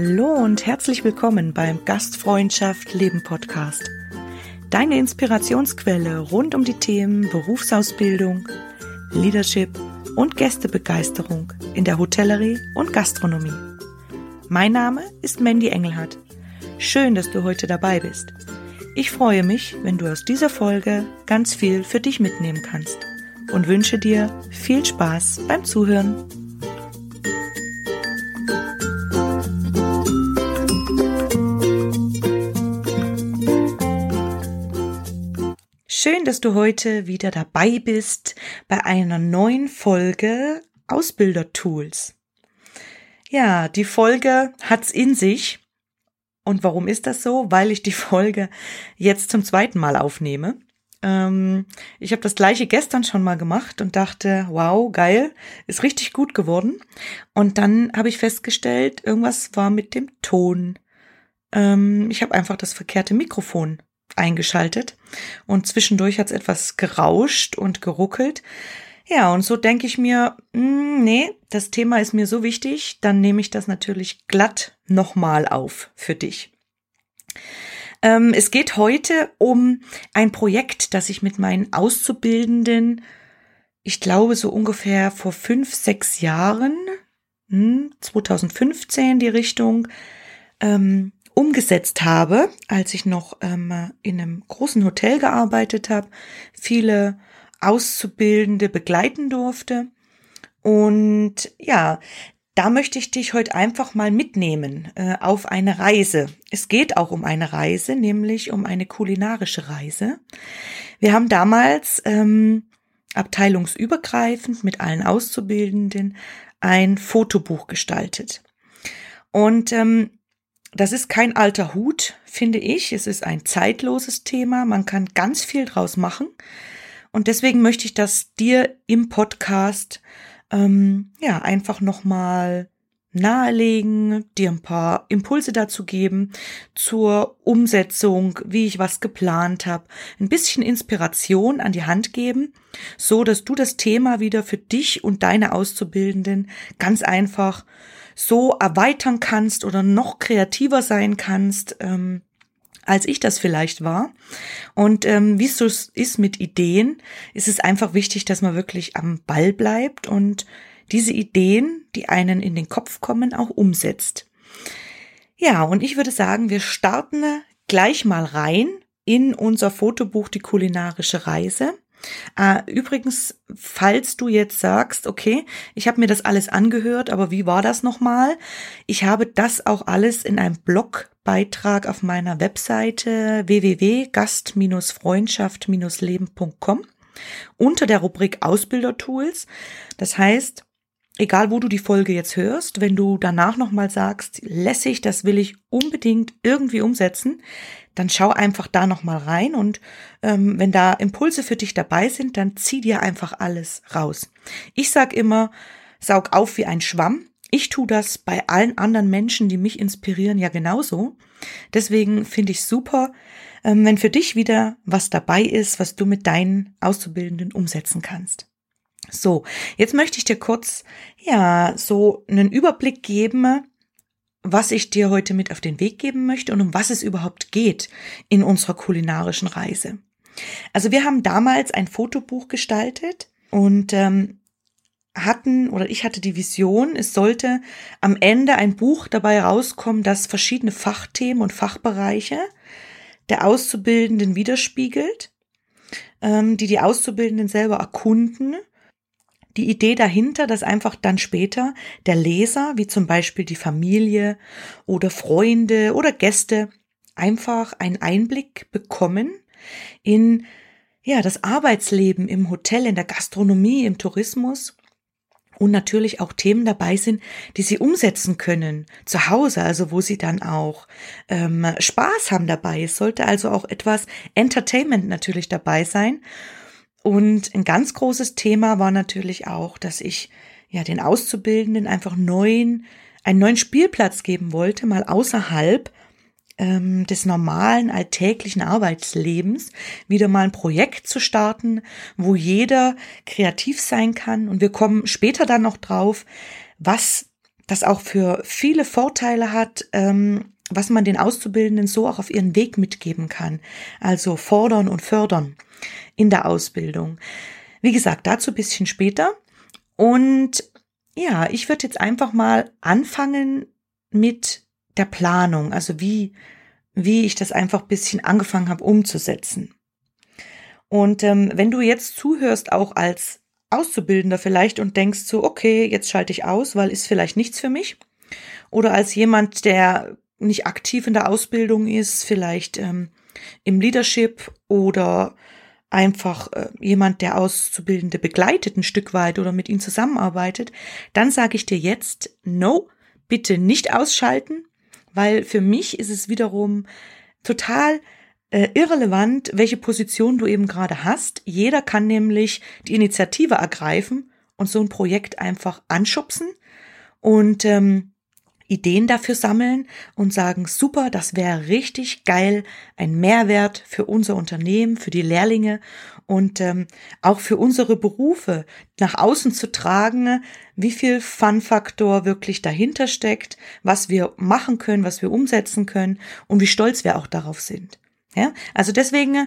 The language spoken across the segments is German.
Hallo und herzlich willkommen beim Gastfreundschaft Leben Podcast. Deine Inspirationsquelle rund um die Themen Berufsausbildung, Leadership und Gästebegeisterung in der Hotellerie und Gastronomie. Mein Name ist Mandy Engelhardt. Schön, dass du heute dabei bist. Ich freue mich, wenn du aus dieser Folge ganz viel für dich mitnehmen kannst und wünsche dir viel Spaß beim Zuhören. Schön, dass du heute wieder dabei bist bei einer neuen Folge Ausbildertools. Ja, die Folge hat's in sich. Und warum ist das so? Weil ich die Folge jetzt zum zweiten Mal aufnehme. Ähm, ich habe das gleiche gestern schon mal gemacht und dachte, wow, geil, ist richtig gut geworden. Und dann habe ich festgestellt, irgendwas war mit dem Ton. Ähm, ich habe einfach das verkehrte Mikrofon eingeschaltet und zwischendurch hat es etwas gerauscht und geruckelt. Ja, und so denke ich mir, mh, hm, nee, das Thema ist mir so wichtig, dann nehme ich das natürlich glatt nochmal auf für dich. Ähm, es geht heute um ein Projekt, das ich mit meinen Auszubildenden, ich glaube so ungefähr vor fünf, sechs Jahren, hm, 2015 die Richtung, ähm, umgesetzt habe, als ich noch ähm, in einem großen Hotel gearbeitet habe, viele Auszubildende begleiten durfte. Und ja, da möchte ich dich heute einfach mal mitnehmen äh, auf eine Reise. Es geht auch um eine Reise, nämlich um eine kulinarische Reise. Wir haben damals ähm, abteilungsübergreifend mit allen Auszubildenden ein Fotobuch gestaltet. Und ähm, das ist kein alter Hut, finde ich. Es ist ein zeitloses Thema. Man kann ganz viel draus machen. Und deswegen möchte ich das dir im Podcast ähm, ja einfach nochmal nahelegen, dir ein paar Impulse dazu geben zur Umsetzung, wie ich was geplant habe, ein bisschen Inspiration an die Hand geben, so dass du das Thema wieder für dich und deine Auszubildenden ganz einfach so erweitern kannst oder noch kreativer sein kannst, ähm, als ich das vielleicht war. Und ähm, wie es so ist mit Ideen, ist es einfach wichtig, dass man wirklich am Ball bleibt und diese Ideen, die einen in den Kopf kommen, auch umsetzt. Ja, und ich würde sagen, wir starten gleich mal rein in unser Fotobuch Die kulinarische Reise. Äh, übrigens, falls du jetzt sagst, okay, ich habe mir das alles angehört, aber wie war das nochmal? Ich habe das auch alles in einem Blogbeitrag auf meiner Webseite www.gast-freundschaft-leben.com unter der Rubrik Ausbildertools. Das heißt, egal wo du die Folge jetzt hörst, wenn du danach nochmal sagst, lässig, das will ich unbedingt irgendwie umsetzen, dann schau einfach da nochmal rein und ähm, wenn da Impulse für dich dabei sind, dann zieh dir einfach alles raus. Ich sag immer, saug auf wie ein Schwamm. Ich tue das bei allen anderen Menschen, die mich inspirieren, ja genauso. Deswegen finde ich super, ähm, wenn für dich wieder was dabei ist, was du mit deinen Auszubildenden umsetzen kannst. So, jetzt möchte ich dir kurz, ja, so einen Überblick geben, was ich dir heute mit auf den Weg geben möchte und um was es überhaupt geht in unserer kulinarischen Reise. Also wir haben damals ein Fotobuch gestaltet und ähm, hatten oder ich hatte die Vision, es sollte am Ende ein Buch dabei rauskommen, das verschiedene Fachthemen und Fachbereiche der Auszubildenden widerspiegelt, ähm, die die Auszubildenden selber erkunden die Idee dahinter, dass einfach dann später der Leser, wie zum Beispiel die Familie oder Freunde oder Gäste, einfach einen Einblick bekommen in ja, das Arbeitsleben im Hotel, in der Gastronomie, im Tourismus und natürlich auch Themen dabei sind, die sie umsetzen können zu Hause, also wo sie dann auch ähm, Spaß haben dabei. Es sollte also auch etwas Entertainment natürlich dabei sein und ein ganz großes Thema war natürlich auch, dass ich ja den Auszubildenden einfach neuen, einen neuen Spielplatz geben wollte, mal außerhalb ähm, des normalen alltäglichen Arbeitslebens wieder mal ein Projekt zu starten, wo jeder kreativ sein kann. Und wir kommen später dann noch drauf, was das auch für viele Vorteile hat, ähm, was man den Auszubildenden so auch auf ihren Weg mitgeben kann. Also fordern und fördern in der Ausbildung. Wie gesagt, dazu bisschen später. Und ja, ich würde jetzt einfach mal anfangen mit der Planung, also wie, wie ich das einfach bisschen angefangen habe umzusetzen. Und ähm, wenn du jetzt zuhörst, auch als Auszubildender vielleicht und denkst so, okay, jetzt schalte ich aus, weil ist vielleicht nichts für mich. Oder als jemand, der nicht aktiv in der Ausbildung ist, vielleicht ähm, im Leadership oder einfach äh, jemand, der Auszubildende begleitet ein Stück weit oder mit ihnen zusammenarbeitet, dann sage ich dir jetzt, no, bitte nicht ausschalten, weil für mich ist es wiederum total äh, irrelevant, welche Position du eben gerade hast. Jeder kann nämlich die Initiative ergreifen und so ein Projekt einfach anschubsen und ähm, Ideen dafür sammeln und sagen, super, das wäre richtig geil, ein Mehrwert für unser Unternehmen, für die Lehrlinge und ähm, auch für unsere Berufe nach außen zu tragen, wie viel Fun-Faktor wirklich dahinter steckt, was wir machen können, was wir umsetzen können und wie stolz wir auch darauf sind. Ja, also deswegen äh,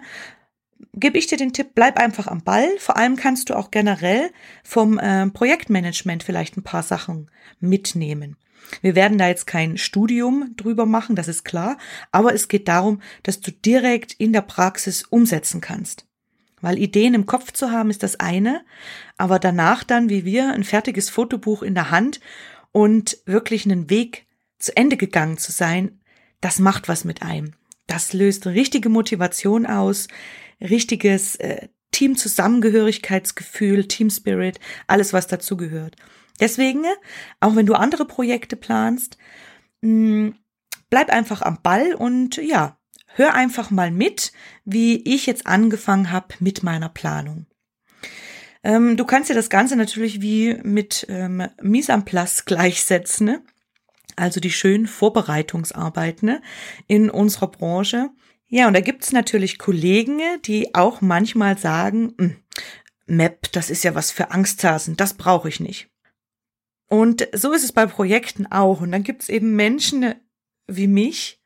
gebe ich dir den Tipp, bleib einfach am Ball. Vor allem kannst du auch generell vom äh, Projektmanagement vielleicht ein paar Sachen mitnehmen. Wir werden da jetzt kein Studium drüber machen, das ist klar, aber es geht darum, dass du direkt in der Praxis umsetzen kannst. Weil Ideen im Kopf zu haben ist das eine, aber danach dann, wie wir, ein fertiges Fotobuch in der Hand und wirklich einen Weg zu Ende gegangen zu sein, das macht was mit einem. Das löst richtige Motivation aus, richtiges äh, Teamzusammengehörigkeitsgefühl, Team Spirit, alles was dazu gehört. Deswegen, auch wenn du andere Projekte planst, mm, bleib einfach am Ball und ja, hör einfach mal mit, wie ich jetzt angefangen habe mit meiner Planung. Ähm, du kannst dir das Ganze natürlich wie mit ähm, Mise en place gleichsetzen. Ne? also die schönen Vorbereitungsarbeiten ne, in unserer Branche. Ja, und da gibt's natürlich Kollegen, die auch manchmal sagen, hm, Map, das ist ja was für Angsthasen, das brauche ich nicht. Und so ist es bei Projekten auch. Und dann gibt's eben Menschen wie mich.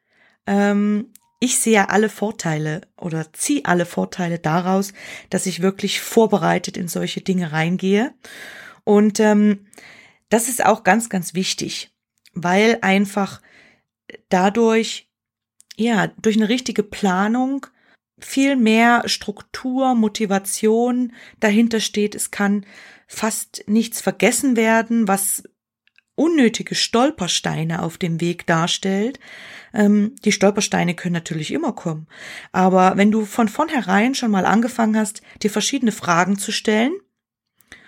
Ähm, ich sehe alle Vorteile oder ziehe alle Vorteile daraus, dass ich wirklich vorbereitet in solche Dinge reingehe. Und ähm, das ist auch ganz, ganz wichtig weil einfach dadurch, ja, durch eine richtige Planung viel mehr Struktur, Motivation dahinter steht. Es kann fast nichts vergessen werden, was unnötige Stolpersteine auf dem Weg darstellt. Ähm, die Stolpersteine können natürlich immer kommen. Aber wenn du von vornherein schon mal angefangen hast, dir verschiedene Fragen zu stellen,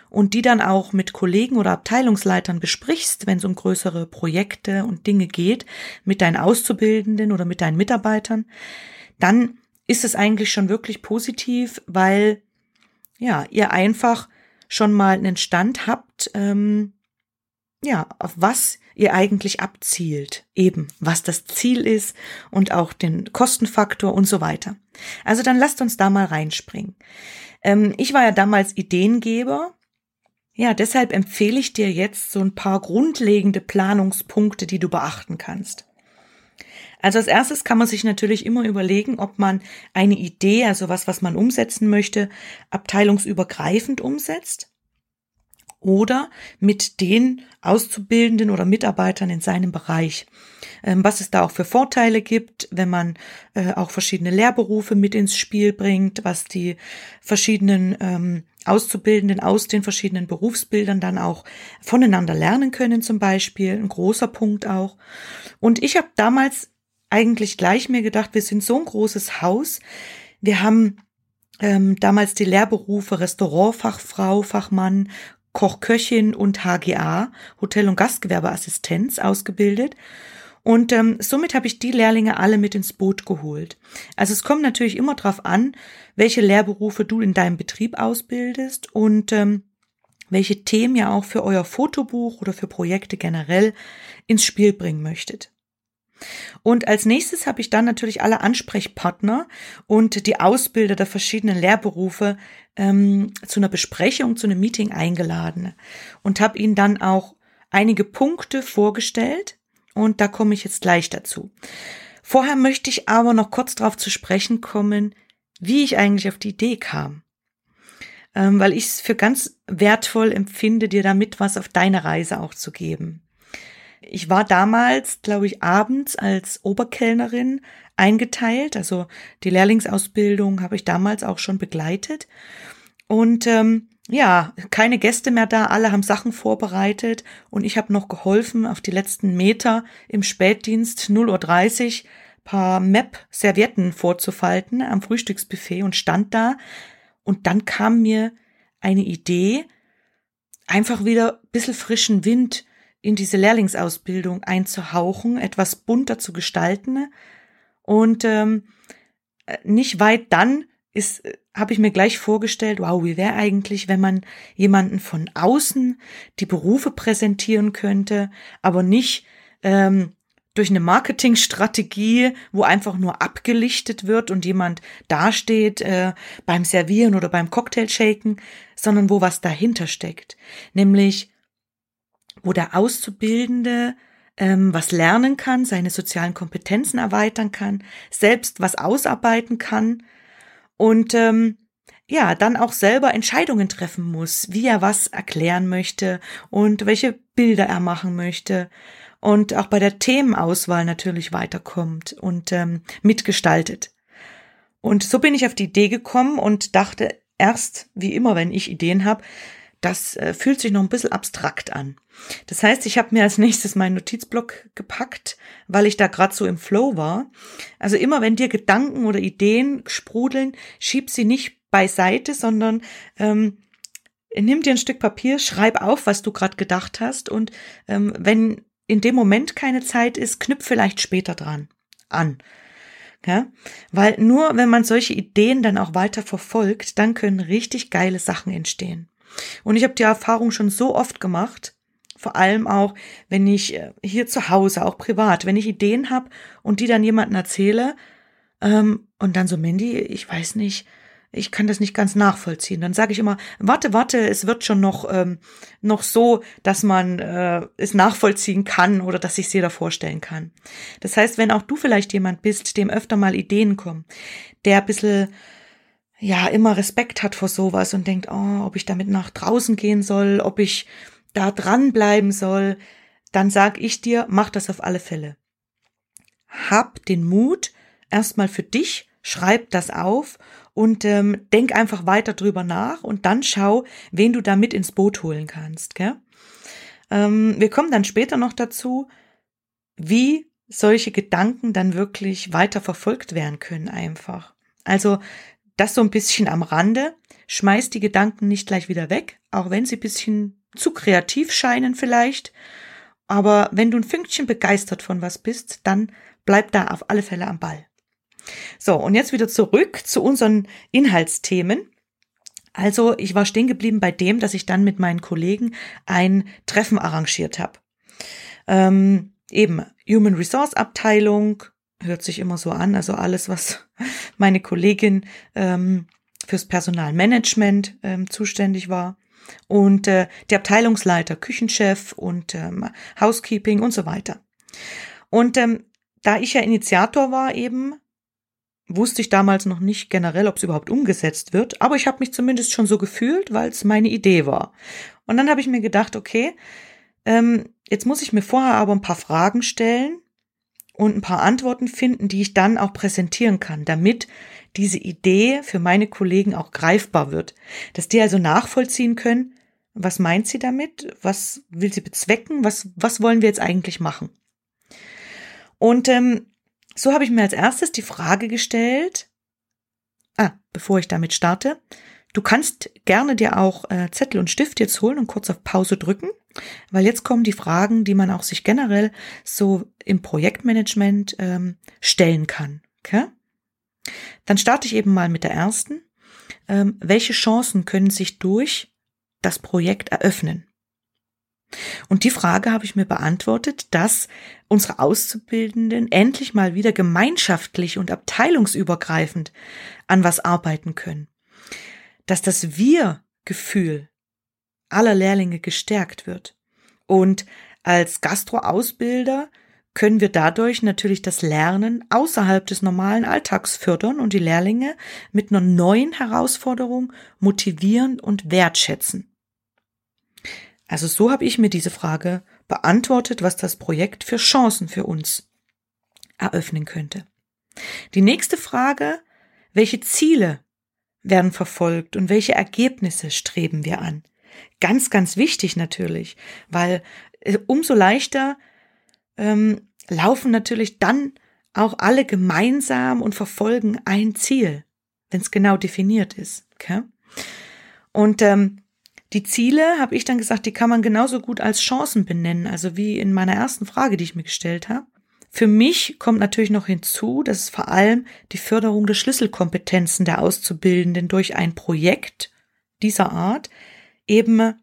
und die dann auch mit Kollegen oder Abteilungsleitern besprichst, wenn es um größere Projekte und Dinge geht, mit deinen Auszubildenden oder mit deinen Mitarbeitern, dann ist es eigentlich schon wirklich positiv, weil ja, ihr einfach schon mal einen Stand habt, ähm, ja, auf was ihr eigentlich abzielt, eben was das Ziel ist und auch den Kostenfaktor und so weiter. Also dann lasst uns da mal reinspringen. Ähm, ich war ja damals Ideengeber ja, deshalb empfehle ich dir jetzt so ein paar grundlegende Planungspunkte, die du beachten kannst. Also als erstes kann man sich natürlich immer überlegen, ob man eine Idee, also was, was man umsetzen möchte, abteilungsübergreifend umsetzt oder mit den Auszubildenden oder Mitarbeitern in seinem Bereich. Ähm, was es da auch für Vorteile gibt, wenn man äh, auch verschiedene Lehrberufe mit ins Spiel bringt, was die verschiedenen ähm, Auszubildenden aus den verschiedenen Berufsbildern dann auch voneinander lernen können zum Beispiel, ein großer Punkt auch. Und ich habe damals eigentlich gleich mir gedacht, wir sind so ein großes Haus, wir haben ähm, damals die Lehrberufe Restaurantfachfrau, Fachmann, Koch, Köchin und HGA, Hotel- und Gastgewerbeassistenz ausgebildet. Und ähm, somit habe ich die Lehrlinge alle mit ins Boot geholt. Also es kommt natürlich immer darauf an, welche Lehrberufe du in deinem Betrieb ausbildest und ähm, welche Themen ihr auch für euer Fotobuch oder für Projekte generell ins Spiel bringen möchtet. Und als nächstes habe ich dann natürlich alle Ansprechpartner und die Ausbilder der verschiedenen Lehrberufe ähm, zu einer Besprechung, zu einem Meeting eingeladen und habe ihnen dann auch einige Punkte vorgestellt und da komme ich jetzt gleich dazu. Vorher möchte ich aber noch kurz darauf zu sprechen kommen, wie ich eigentlich auf die Idee kam. Ähm, weil ich es für ganz wertvoll empfinde, dir damit was auf deine Reise auch zu geben. Ich war damals, glaube ich, abends als Oberkellnerin eingeteilt. Also die Lehrlingsausbildung habe ich damals auch schon begleitet. Und ähm, ja, keine Gäste mehr da, alle haben Sachen vorbereitet und ich habe noch geholfen, auf die letzten Meter im Spätdienst 0.30 Uhr paar Map-Servietten vorzufalten am Frühstücksbuffet und stand da. Und dann kam mir eine Idee, einfach wieder ein bisschen frischen Wind in diese Lehrlingsausbildung einzuhauchen, etwas bunter zu gestalten. Und ähm, nicht weit dann ist, äh, habe ich mir gleich vorgestellt, wow, wie wäre eigentlich, wenn man jemanden von außen die Berufe präsentieren könnte, aber nicht ähm, durch eine Marketingstrategie, wo einfach nur abgelichtet wird und jemand dasteht äh, beim Servieren oder beim Cocktailshaken, sondern wo was dahinter steckt. Nämlich, wo der Auszubildende ähm, was lernen kann, seine sozialen Kompetenzen erweitern kann, selbst was ausarbeiten kann und ähm, ja, dann auch selber Entscheidungen treffen muss, wie er was erklären möchte und welche Bilder er machen möchte und auch bei der Themenauswahl natürlich weiterkommt und ähm, mitgestaltet. Und so bin ich auf die Idee gekommen und dachte erst, wie immer, wenn ich Ideen habe, das äh, fühlt sich noch ein bisschen abstrakt an. Das heißt, ich habe mir als nächstes meinen Notizblock gepackt, weil ich da gerade so im Flow war. Also immer wenn dir Gedanken oder Ideen sprudeln, schieb sie nicht beiseite, sondern ähm, nimm dir ein Stück Papier, schreib auf, was du gerade gedacht hast und ähm, wenn in dem Moment keine Zeit ist, knüpf vielleicht später dran an. Ja? Weil nur wenn man solche Ideen dann auch weiter verfolgt, dann können richtig geile Sachen entstehen. Und ich habe die Erfahrung schon so oft gemacht, vor allem auch, wenn ich äh, hier zu Hause, auch privat, wenn ich Ideen habe und die dann jemandem erzähle, ähm, und dann so, Mandy, ich weiß nicht, ich kann das nicht ganz nachvollziehen. Dann sage ich immer, warte, warte, es wird schon noch, ähm, noch so, dass man äh, es nachvollziehen kann oder dass ich es da vorstellen kann. Das heißt, wenn auch du vielleicht jemand bist, dem öfter mal Ideen kommen, der ein bisschen ja immer Respekt hat vor sowas und denkt, oh, ob ich damit nach draußen gehen soll, ob ich da dranbleiben soll, dann sag ich dir, mach das auf alle Fälle. Hab den Mut, erstmal für dich, schreib das auf und ähm, denk einfach weiter drüber nach und dann schau, wen du da mit ins Boot holen kannst. Gell? Ähm, wir kommen dann später noch dazu, wie solche Gedanken dann wirklich weiter verfolgt werden können einfach. Also das so ein bisschen am Rande. Schmeiß die Gedanken nicht gleich wieder weg, auch wenn sie ein bisschen zu kreativ scheinen vielleicht. Aber wenn du ein Fünkchen begeistert von was bist, dann bleib da auf alle Fälle am Ball. So, und jetzt wieder zurück zu unseren Inhaltsthemen. Also, ich war stehen geblieben bei dem, dass ich dann mit meinen Kollegen ein Treffen arrangiert habe. Ähm, eben Human Resource Abteilung, hört sich immer so an, also alles, was meine Kollegin ähm, fürs Personalmanagement ähm, zuständig war und äh, der Abteilungsleiter, Küchenchef und ähm, Housekeeping und so weiter. Und ähm, da ich ja Initiator war eben, wusste ich damals noch nicht generell, ob es überhaupt umgesetzt wird, aber ich habe mich zumindest schon so gefühlt, weil es meine Idee war. Und dann habe ich mir gedacht, okay, ähm, jetzt muss ich mir vorher aber ein paar Fragen stellen und ein paar Antworten finden, die ich dann auch präsentieren kann, damit diese Idee für meine Kollegen auch greifbar wird, dass die also nachvollziehen können, was meint sie damit, was will sie bezwecken, was, was wollen wir jetzt eigentlich machen. Und ähm, so habe ich mir als erstes die Frage gestellt, ah, bevor ich damit starte, du kannst gerne dir auch äh, Zettel und Stift jetzt holen und kurz auf Pause drücken, weil jetzt kommen die Fragen, die man auch sich generell so im Projektmanagement ähm, stellen kann. Okay? Dann starte ich eben mal mit der ersten. Ähm, welche Chancen können sich durch das Projekt eröffnen? Und die Frage habe ich mir beantwortet, dass unsere Auszubildenden endlich mal wieder gemeinschaftlich und abteilungsübergreifend an was arbeiten können. Dass das Wir-Gefühl aller Lehrlinge gestärkt wird Und als Gastroausbilder können wir dadurch natürlich das Lernen außerhalb des normalen Alltags fördern und die Lehrlinge mit einer neuen Herausforderung motivieren und wertschätzen. Also so habe ich mir diese Frage beantwortet, was das Projekt für Chancen für uns eröffnen könnte. Die nächste Frage, welche Ziele werden verfolgt und welche Ergebnisse streben wir an? Ganz, ganz wichtig natürlich, weil äh, umso leichter ähm, laufen natürlich dann auch alle gemeinsam und verfolgen ein Ziel, wenn es genau definiert ist. Okay? Und ähm, die Ziele, habe ich dann gesagt, die kann man genauso gut als Chancen benennen, also wie in meiner ersten Frage, die ich mir gestellt habe. Für mich kommt natürlich noch hinzu, dass es vor allem die Förderung der Schlüsselkompetenzen der Auszubildenden durch ein Projekt dieser Art eben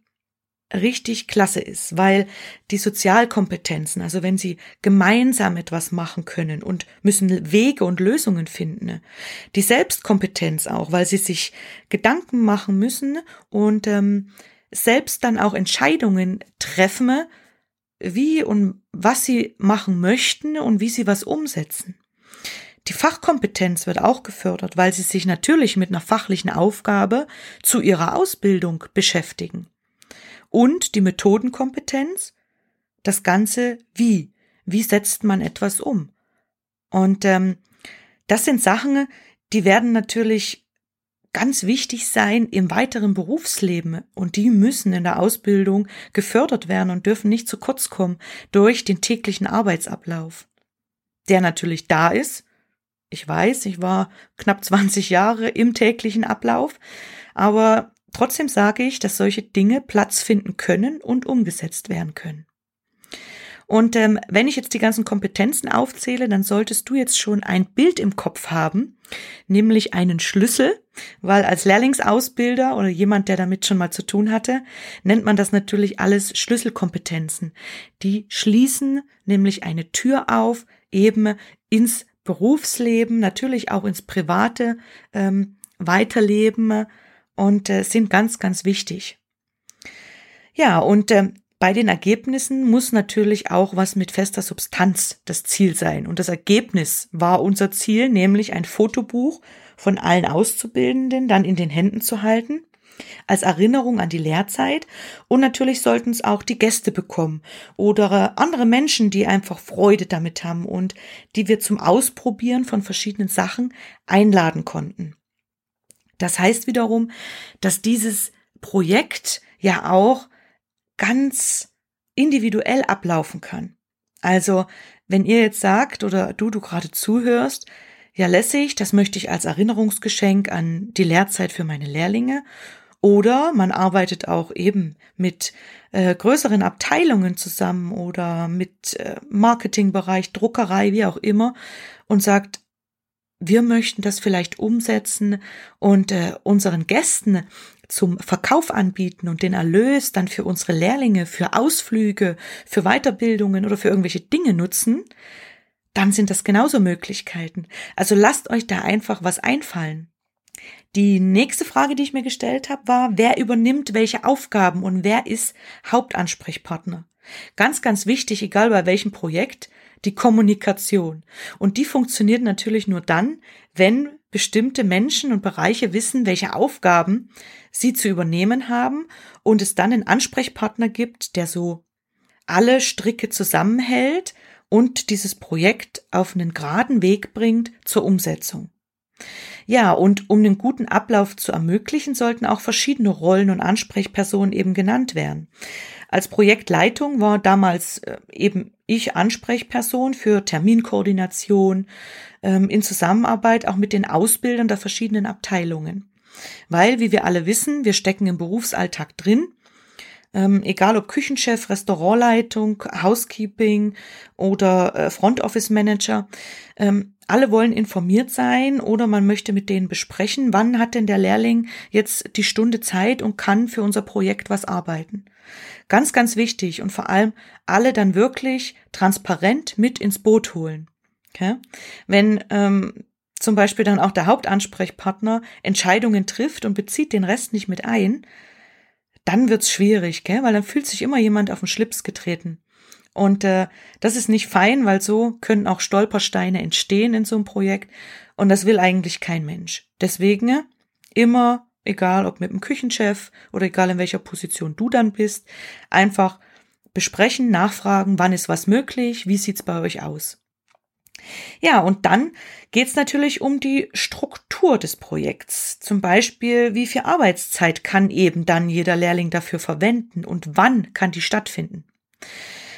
richtig klasse ist, weil die Sozialkompetenzen, also wenn sie gemeinsam etwas machen können und müssen Wege und Lösungen finden, die Selbstkompetenz auch, weil sie sich Gedanken machen müssen und ähm, selbst dann auch Entscheidungen treffen, wie und was sie machen möchten und wie sie was umsetzen. Die Fachkompetenz wird auch gefördert, weil sie sich natürlich mit einer fachlichen Aufgabe zu ihrer Ausbildung beschäftigen und die Methodenkompetenz, das Ganze wie. Wie setzt man etwas um? Und ähm, das sind Sachen, die werden natürlich ganz wichtig sein im weiteren Berufsleben und die müssen in der Ausbildung gefördert werden und dürfen nicht zu kurz kommen durch den täglichen Arbeitsablauf, der natürlich da ist. Ich weiß, ich war knapp 20 Jahre im täglichen Ablauf, aber Trotzdem sage ich, dass solche Dinge Platz finden können und umgesetzt werden können. Und ähm, wenn ich jetzt die ganzen Kompetenzen aufzähle, dann solltest du jetzt schon ein Bild im Kopf haben, nämlich einen Schlüssel, weil als Lehrlingsausbilder oder jemand, der damit schon mal zu tun hatte, nennt man das natürlich alles Schlüsselkompetenzen. Die schließen nämlich eine Tür auf, eben ins Berufsleben, natürlich auch ins private ähm, Weiterleben und äh, sind ganz, ganz wichtig. Ja, und äh, bei den Ergebnissen muss natürlich auch was mit fester Substanz das Ziel sein. Und das Ergebnis war unser Ziel, nämlich ein Fotobuch von allen Auszubildenden dann in den Händen zu halten, als Erinnerung an die Lehrzeit. Und natürlich sollten es auch die Gäste bekommen oder andere Menschen, die einfach Freude damit haben und die wir zum Ausprobieren von verschiedenen Sachen einladen konnten. Das heißt wiederum, dass dieses Projekt ja auch ganz individuell ablaufen kann. Also, wenn ihr jetzt sagt oder du, du gerade zuhörst, ja lässig, das möchte ich als Erinnerungsgeschenk an die Lehrzeit für meine Lehrlinge. Oder man arbeitet auch eben mit äh, größeren Abteilungen zusammen oder mit äh, Marketingbereich, Druckerei, wie auch immer und sagt, wir möchten das vielleicht umsetzen und äh, unseren Gästen zum Verkauf anbieten und den Erlös dann für unsere Lehrlinge, für Ausflüge, für Weiterbildungen oder für irgendwelche Dinge nutzen, dann sind das genauso Möglichkeiten. Also lasst euch da einfach was einfallen. Die nächste Frage, die ich mir gestellt habe, war, wer übernimmt welche Aufgaben und wer ist Hauptansprechpartner? Ganz, ganz wichtig, egal bei welchem Projekt, die Kommunikation. Und die funktioniert natürlich nur dann, wenn bestimmte Menschen und Bereiche wissen, welche Aufgaben sie zu übernehmen haben und es dann einen Ansprechpartner gibt, der so alle Stricke zusammenhält und dieses Projekt auf einen geraden Weg bringt zur Umsetzung. Ja, und um den guten Ablauf zu ermöglichen, sollten auch verschiedene Rollen und Ansprechpersonen eben genannt werden. Als Projektleitung war damals äh, eben ich Ansprechperson für Terminkoordination ähm, in Zusammenarbeit auch mit den Ausbildern der verschiedenen Abteilungen. Weil, wie wir alle wissen, wir stecken im Berufsalltag drin. Ähm, egal ob Küchenchef, Restaurantleitung, Housekeeping oder äh, Front Office Manager. Ähm, alle wollen informiert sein oder man möchte mit denen besprechen, wann hat denn der Lehrling jetzt die Stunde Zeit und kann für unser Projekt was arbeiten. Ganz, ganz wichtig und vor allem alle dann wirklich transparent mit ins Boot holen. Okay? Wenn ähm, zum Beispiel dann auch der Hauptansprechpartner Entscheidungen trifft und bezieht den Rest nicht mit ein, dann wird's schwierig, gell? weil dann fühlt sich immer jemand auf den Schlips getreten. Und äh, das ist nicht fein, weil so können auch Stolpersteine entstehen in so einem Projekt. Und das will eigentlich kein Mensch. Deswegen immer, egal ob mit dem Küchenchef oder egal in welcher Position du dann bist, einfach besprechen, nachfragen, wann ist was möglich, wie sieht's bei euch aus. Ja, und dann geht's natürlich um die Struktur des Projekts. Zum Beispiel, wie viel Arbeitszeit kann eben dann jeder Lehrling dafür verwenden und wann kann die stattfinden.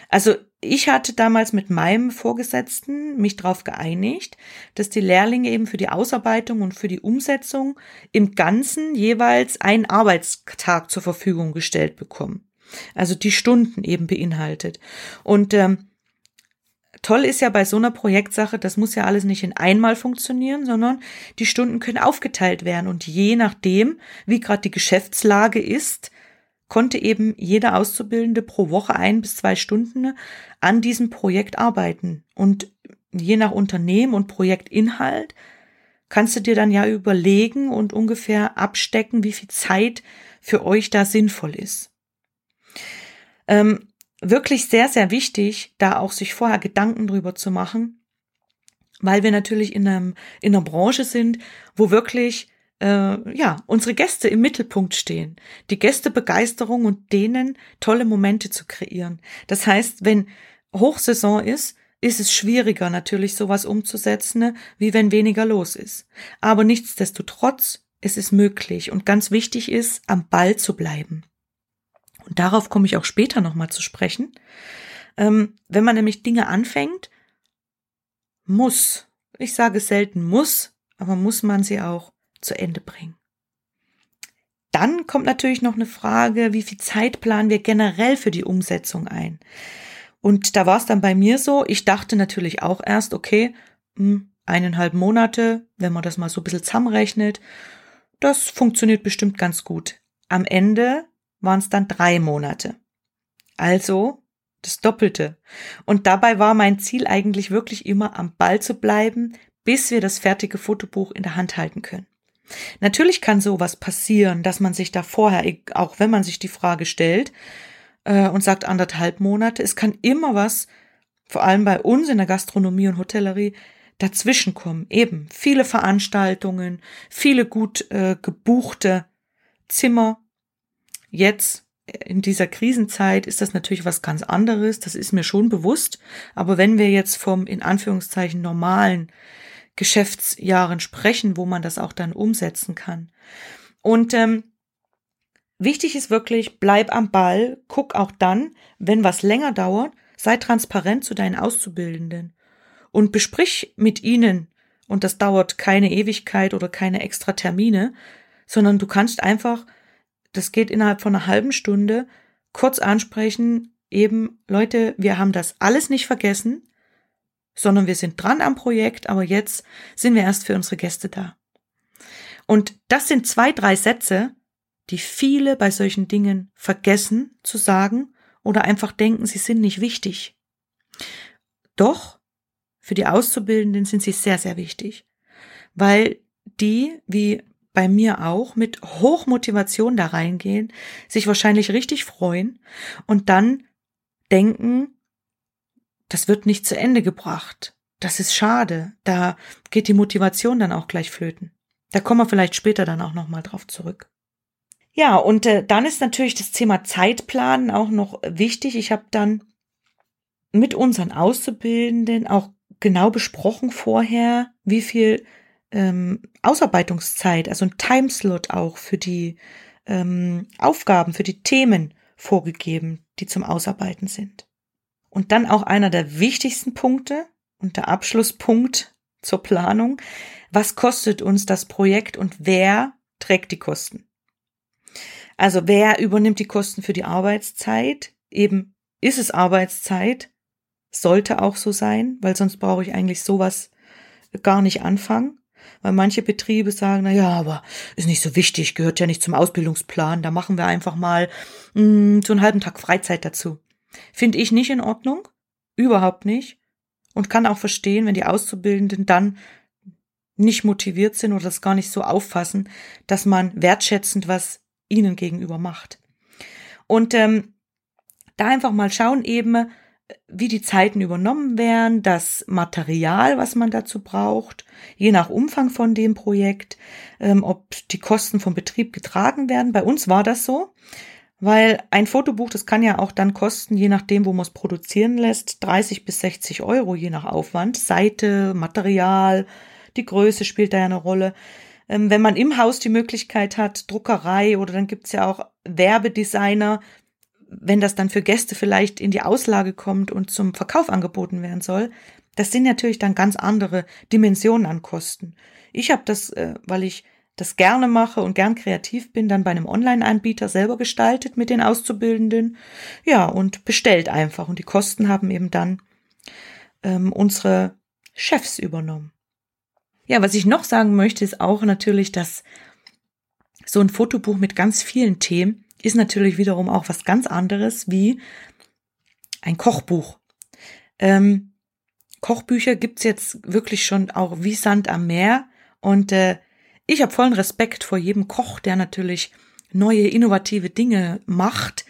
Also ich hatte damals mit meinem Vorgesetzten mich darauf geeinigt, dass die Lehrlinge eben für die Ausarbeitung und für die Umsetzung im Ganzen jeweils einen Arbeitstag zur Verfügung gestellt bekommen. Also die Stunden eben beinhaltet. Und ähm, toll ist ja bei so einer Projektsache, das muss ja alles nicht in einmal funktionieren, sondern die Stunden können aufgeteilt werden. Und je nachdem, wie gerade die Geschäftslage ist, konnte eben jeder Auszubildende pro Woche ein bis zwei Stunden an diesem Projekt arbeiten. Und je nach Unternehmen und Projektinhalt kannst du dir dann ja überlegen und ungefähr abstecken, wie viel Zeit für euch da sinnvoll ist. Ähm, wirklich sehr, sehr wichtig, da auch sich vorher Gedanken drüber zu machen, weil wir natürlich in, einem, in einer Branche sind, wo wirklich äh, ja, unsere Gäste im Mittelpunkt stehen, die Gästebegeisterung und denen tolle Momente zu kreieren. Das heißt, wenn Hochsaison ist, ist es schwieriger natürlich sowas umzusetzen, wie wenn weniger los ist. Aber nichtsdestotrotz, es ist möglich und ganz wichtig ist, am Ball zu bleiben. Und darauf komme ich auch später nochmal zu sprechen. Ähm, wenn man nämlich Dinge anfängt, muss, ich sage selten muss, aber muss man sie auch zu Ende bringen. Dann kommt natürlich noch eine Frage, wie viel Zeit planen wir generell für die Umsetzung ein? Und da war es dann bei mir so, ich dachte natürlich auch erst, okay, hm, eineinhalb Monate, wenn man das mal so ein bisschen zusammenrechnet, das funktioniert bestimmt ganz gut. Am Ende waren es dann drei Monate. Also das Doppelte. Und dabei war mein Ziel eigentlich wirklich immer am Ball zu bleiben, bis wir das fertige Fotobuch in der Hand halten können. Natürlich kann sowas passieren, dass man sich da vorher, auch wenn man sich die Frage stellt äh, und sagt anderthalb Monate, es kann immer was, vor allem bei uns in der Gastronomie und Hotellerie, dazwischenkommen. Eben viele Veranstaltungen, viele gut äh, gebuchte Zimmer. Jetzt in dieser Krisenzeit ist das natürlich was ganz anderes, das ist mir schon bewusst. Aber wenn wir jetzt vom in Anführungszeichen normalen Geschäftsjahren sprechen, wo man das auch dann umsetzen kann. Und ähm, wichtig ist wirklich, bleib am Ball, guck auch dann, wenn was länger dauert, sei transparent zu deinen Auszubildenden und besprich mit ihnen, und das dauert keine Ewigkeit oder keine extra Termine, sondern du kannst einfach, das geht innerhalb von einer halben Stunde, kurz ansprechen, eben, Leute, wir haben das alles nicht vergessen, sondern wir sind dran am Projekt, aber jetzt sind wir erst für unsere Gäste da. Und das sind zwei, drei Sätze, die viele bei solchen Dingen vergessen zu sagen oder einfach denken, sie sind nicht wichtig. Doch für die Auszubildenden sind sie sehr, sehr wichtig, weil die, wie bei mir auch, mit Hochmotivation da reingehen, sich wahrscheinlich richtig freuen und dann denken, das wird nicht zu Ende gebracht. Das ist schade. Da geht die Motivation dann auch gleich flöten. Da kommen wir vielleicht später dann auch nochmal drauf zurück. Ja, und äh, dann ist natürlich das Thema Zeitplanen auch noch wichtig. Ich habe dann mit unseren Auszubildenden auch genau besprochen vorher, wie viel ähm, Ausarbeitungszeit, also ein Timeslot auch für die ähm, Aufgaben, für die Themen vorgegeben, die zum Ausarbeiten sind. Und dann auch einer der wichtigsten Punkte und der Abschlusspunkt zur Planung. Was kostet uns das Projekt und wer trägt die Kosten? Also wer übernimmt die Kosten für die Arbeitszeit? Eben ist es Arbeitszeit, sollte auch so sein, weil sonst brauche ich eigentlich sowas gar nicht anfangen. Weil manche Betriebe sagen, na ja, aber ist nicht so wichtig, gehört ja nicht zum Ausbildungsplan, da machen wir einfach mal mh, mm, so einen halben Tag Freizeit dazu. Finde ich nicht in Ordnung, überhaupt nicht. Und kann auch verstehen, wenn die Auszubildenden dann nicht motiviert sind oder das gar nicht so auffassen, dass man wertschätzend was ihnen gegenüber macht. Und ähm, da einfach mal schauen eben, wie die Zeiten übernommen werden, das Material, was man dazu braucht, je nach Umfang von dem Projekt, ähm, ob die Kosten vom Betrieb getragen werden. Bei uns war das so, weil ein Fotobuch, das kann ja auch dann kosten, je nachdem, wo man es produzieren lässt, 30 bis 60 Euro, je nach Aufwand. Seite, Material, die Größe spielt da ja eine Rolle. Ähm, wenn man im Haus die Möglichkeit hat, Druckerei oder dann gibt's ja auch Werbedesigner, wenn das dann für Gäste vielleicht in die Auslage kommt und zum Verkauf angeboten werden soll, das sind natürlich dann ganz andere Dimensionen an Kosten. Ich habe das, äh, weil ich das gerne mache und gern kreativ bin, dann bei einem Online-Anbieter selber gestaltet mit den Auszubildenden. Ja, und bestellt einfach. Und die Kosten haben eben dann ähm, unsere Chefs übernommen. Ja, was ich noch sagen möchte, ist auch natürlich, dass so ein Fotobuch mit ganz vielen Themen ist natürlich wiederum auch was ganz anderes wie ein Kochbuch. Ähm, Kochbücher gibt's jetzt wirklich schon auch wie Sand am Meer und äh, ich habe vollen Respekt vor jedem Koch, der natürlich neue, innovative Dinge macht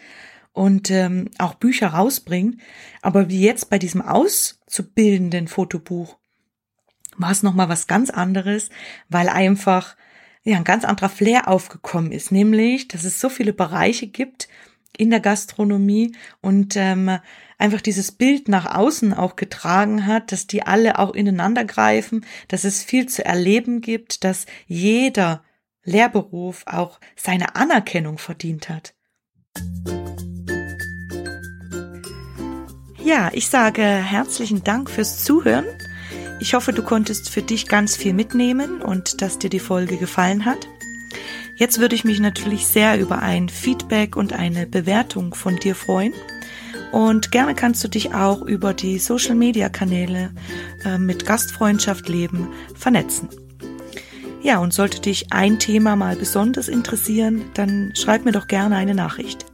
und ähm, auch Bücher rausbringt. Aber wie jetzt bei diesem auszubildenden Fotobuch war es nochmal was ganz anderes, weil einfach ja, ein ganz anderer Flair aufgekommen ist, nämlich, dass es so viele Bereiche gibt in der Gastronomie und ähm, einfach dieses Bild nach außen auch getragen hat, dass die alle auch ineinander greifen, dass es viel zu erleben gibt, dass jeder Lehrberuf auch seine Anerkennung verdient hat. Ja, ich sage herzlichen Dank fürs Zuhören. Ich hoffe, du konntest für dich ganz viel mitnehmen und dass dir die Folge gefallen hat. Jetzt würde ich mich natürlich sehr über ein Feedback und eine Bewertung von dir freuen. Und gerne kannst du dich auch über die Social Media Kanäle äh, mit Gastfreundschaft leben vernetzen. Ja, und sollte dich ein Thema mal besonders interessieren, dann schreib mir doch gerne eine Nachricht.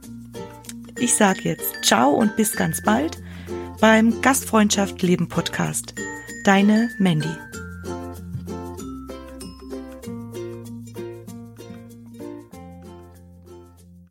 Ich sage jetzt ciao und bis ganz bald beim Gastfreundschaft Leben Podcast. Deine Mandy.